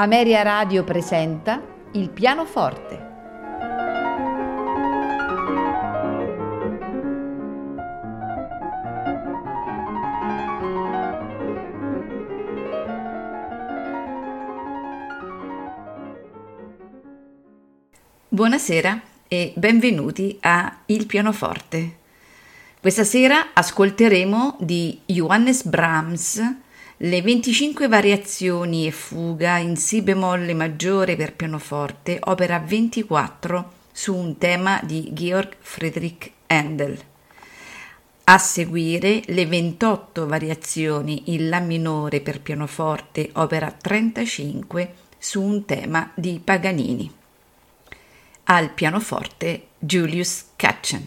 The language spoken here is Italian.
Ameria Radio presenta Il pianoforte. Buonasera e benvenuti a Il pianoforte. Questa sera ascolteremo di Johannes Brahms le 25 variazioni e fuga in Si bemolle maggiore per pianoforte, opera 24, su un tema di Georg Friedrich Handel. A seguire le 28 variazioni in La minore per pianoforte, opera 35, su un tema di Paganini. Al pianoforte Julius Katchen.